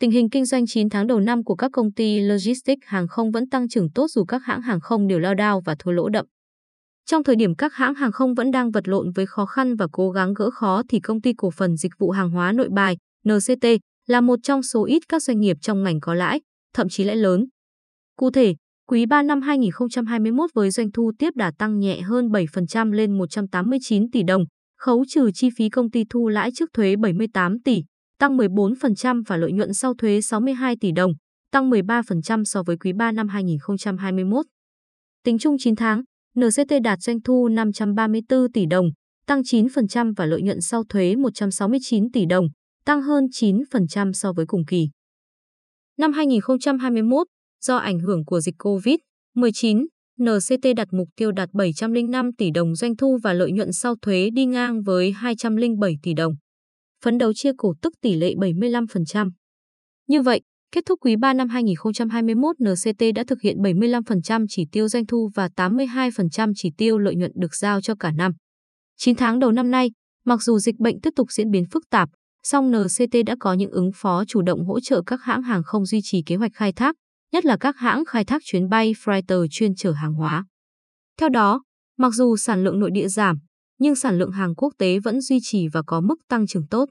tình hình kinh doanh 9 tháng đầu năm của các công ty logistics hàng không vẫn tăng trưởng tốt dù các hãng hàng không đều lao đao và thua lỗ đậm. Trong thời điểm các hãng hàng không vẫn đang vật lộn với khó khăn và cố gắng gỡ khó thì công ty cổ phần dịch vụ hàng hóa nội bài NCT là một trong số ít các doanh nghiệp trong ngành có lãi, thậm chí lãi lớn. Cụ thể, quý 3 năm 2021 với doanh thu tiếp đà tăng nhẹ hơn 7% lên 189 tỷ đồng, khấu trừ chi phí công ty thu lãi trước thuế 78 tỷ, tăng 14% và lợi nhuận sau thuế 62 tỷ đồng, tăng 13% so với quý 3 năm 2021. Tính chung 9 tháng, NCT đạt doanh thu 534 tỷ đồng, tăng 9% và lợi nhuận sau thuế 169 tỷ đồng, tăng hơn 9% so với cùng kỳ. Năm 2021, do ảnh hưởng của dịch COVID-19, NCT đặt mục tiêu đạt 705 tỷ đồng doanh thu và lợi nhuận sau thuế đi ngang với 207 tỷ đồng. Phấn đấu chia cổ tức tỷ lệ 75%. Như vậy, kết thúc quý 3 năm 2021 NCT đã thực hiện 75% chỉ tiêu doanh thu và 82% chỉ tiêu lợi nhuận được giao cho cả năm. 9 tháng đầu năm nay, mặc dù dịch bệnh tiếp tục diễn biến phức tạp, song NCT đã có những ứng phó chủ động hỗ trợ các hãng hàng không duy trì kế hoạch khai thác, nhất là các hãng khai thác chuyến bay freighter chuyên chở hàng hóa. Theo đó, mặc dù sản lượng nội địa giảm, nhưng sản lượng hàng quốc tế vẫn duy trì và có mức tăng trưởng tốt.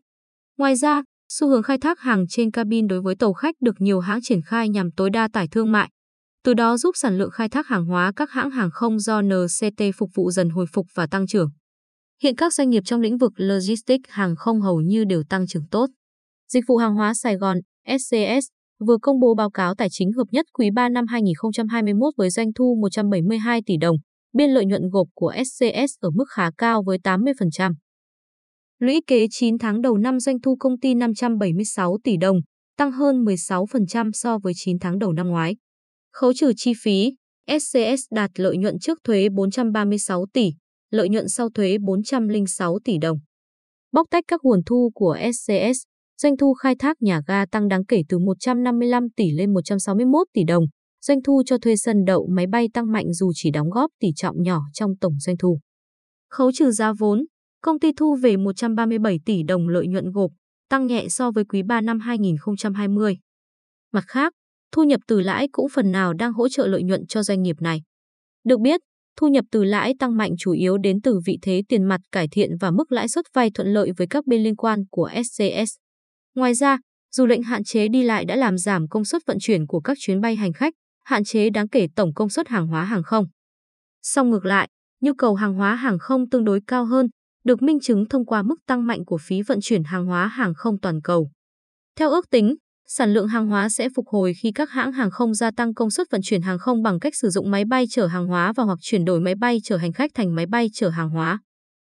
Ngoài ra, xu hướng khai thác hàng trên cabin đối với tàu khách được nhiều hãng triển khai nhằm tối đa tải thương mại, từ đó giúp sản lượng khai thác hàng hóa các hãng hàng không do NCT phục vụ dần hồi phục và tăng trưởng. Hiện các doanh nghiệp trong lĩnh vực logistics hàng không hầu như đều tăng trưởng tốt. Dịch vụ hàng hóa Sài Gòn, SCS, vừa công bố báo cáo tài chính hợp nhất quý 3 năm 2021 với doanh thu 172 tỷ đồng, biên lợi nhuận gộp của SCS ở mức khá cao với 80%. Lũy kế 9 tháng đầu năm doanh thu công ty 576 tỷ đồng, tăng hơn 16% so với 9 tháng đầu năm ngoái. Khấu trừ chi phí, SCS đạt lợi nhuận trước thuế 436 tỷ, lợi nhuận sau thuế 406 tỷ đồng. Bóc tách các nguồn thu của SCS, doanh thu khai thác nhà ga tăng đáng kể từ 155 tỷ lên 161 tỷ đồng, doanh thu cho thuê sân đậu máy bay tăng mạnh dù chỉ đóng góp tỷ trọng nhỏ trong tổng doanh thu. Khấu trừ giá vốn, công ty thu về 137 tỷ đồng lợi nhuận gộp, tăng nhẹ so với quý 3 năm 2020. Mặt khác, thu nhập từ lãi cũng phần nào đang hỗ trợ lợi nhuận cho doanh nghiệp này. Được biết, thu nhập từ lãi tăng mạnh chủ yếu đến từ vị thế tiền mặt cải thiện và mức lãi suất vay thuận lợi với các bên liên quan của SCS. Ngoài ra, dù lệnh hạn chế đi lại đã làm giảm công suất vận chuyển của các chuyến bay hành khách, hạn chế đáng kể tổng công suất hàng hóa hàng không. Song ngược lại, nhu cầu hàng hóa hàng không tương đối cao hơn, được minh chứng thông qua mức tăng mạnh của phí vận chuyển hàng hóa hàng không toàn cầu. Theo ước tính, sản lượng hàng hóa sẽ phục hồi khi các hãng hàng không gia tăng công suất vận chuyển hàng không bằng cách sử dụng máy bay chở hàng hóa và hoặc chuyển đổi máy bay chở hành khách thành máy bay chở hàng hóa.